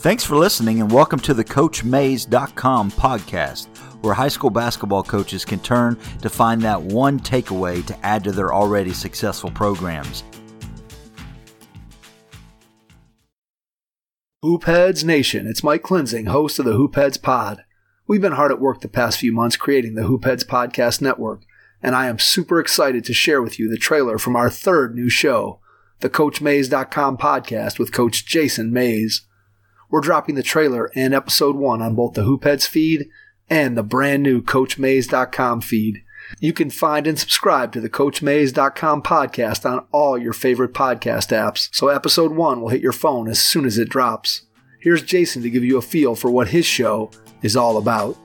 Thanks for listening and welcome to the CoachMays.com podcast, where high school basketball coaches can turn to find that one takeaway to add to their already successful programs. Hoopheads Nation, it's Mike Klinzing, host of the Hoopheads Pod. We've been hard at work the past few months creating the Hoopheads Podcast Network, and I am super excited to share with you the trailer from our third new show, the CoachMays.com podcast with Coach Jason Mays. We're dropping the trailer and episode one on both the Hoopheads feed and the brand new CoachMays.com feed. You can find and subscribe to the CoachMays.com podcast on all your favorite podcast apps, so episode one will hit your phone as soon as it drops. Here's Jason to give you a feel for what his show is all about.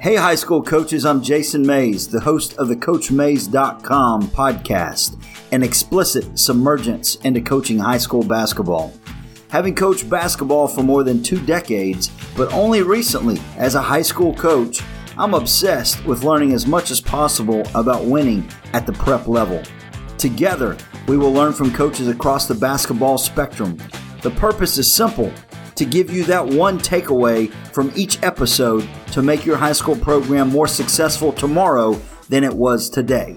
Hey, high school coaches, I'm Jason Mays, the host of the CoachMays.com podcast, an explicit submergence into coaching high school basketball. Having coached basketball for more than two decades, but only recently as a high school coach, I'm obsessed with learning as much as possible about winning at the prep level. Together, we will learn from coaches across the basketball spectrum. The purpose is simple to give you that one takeaway from each episode to make your high school program more successful tomorrow than it was today.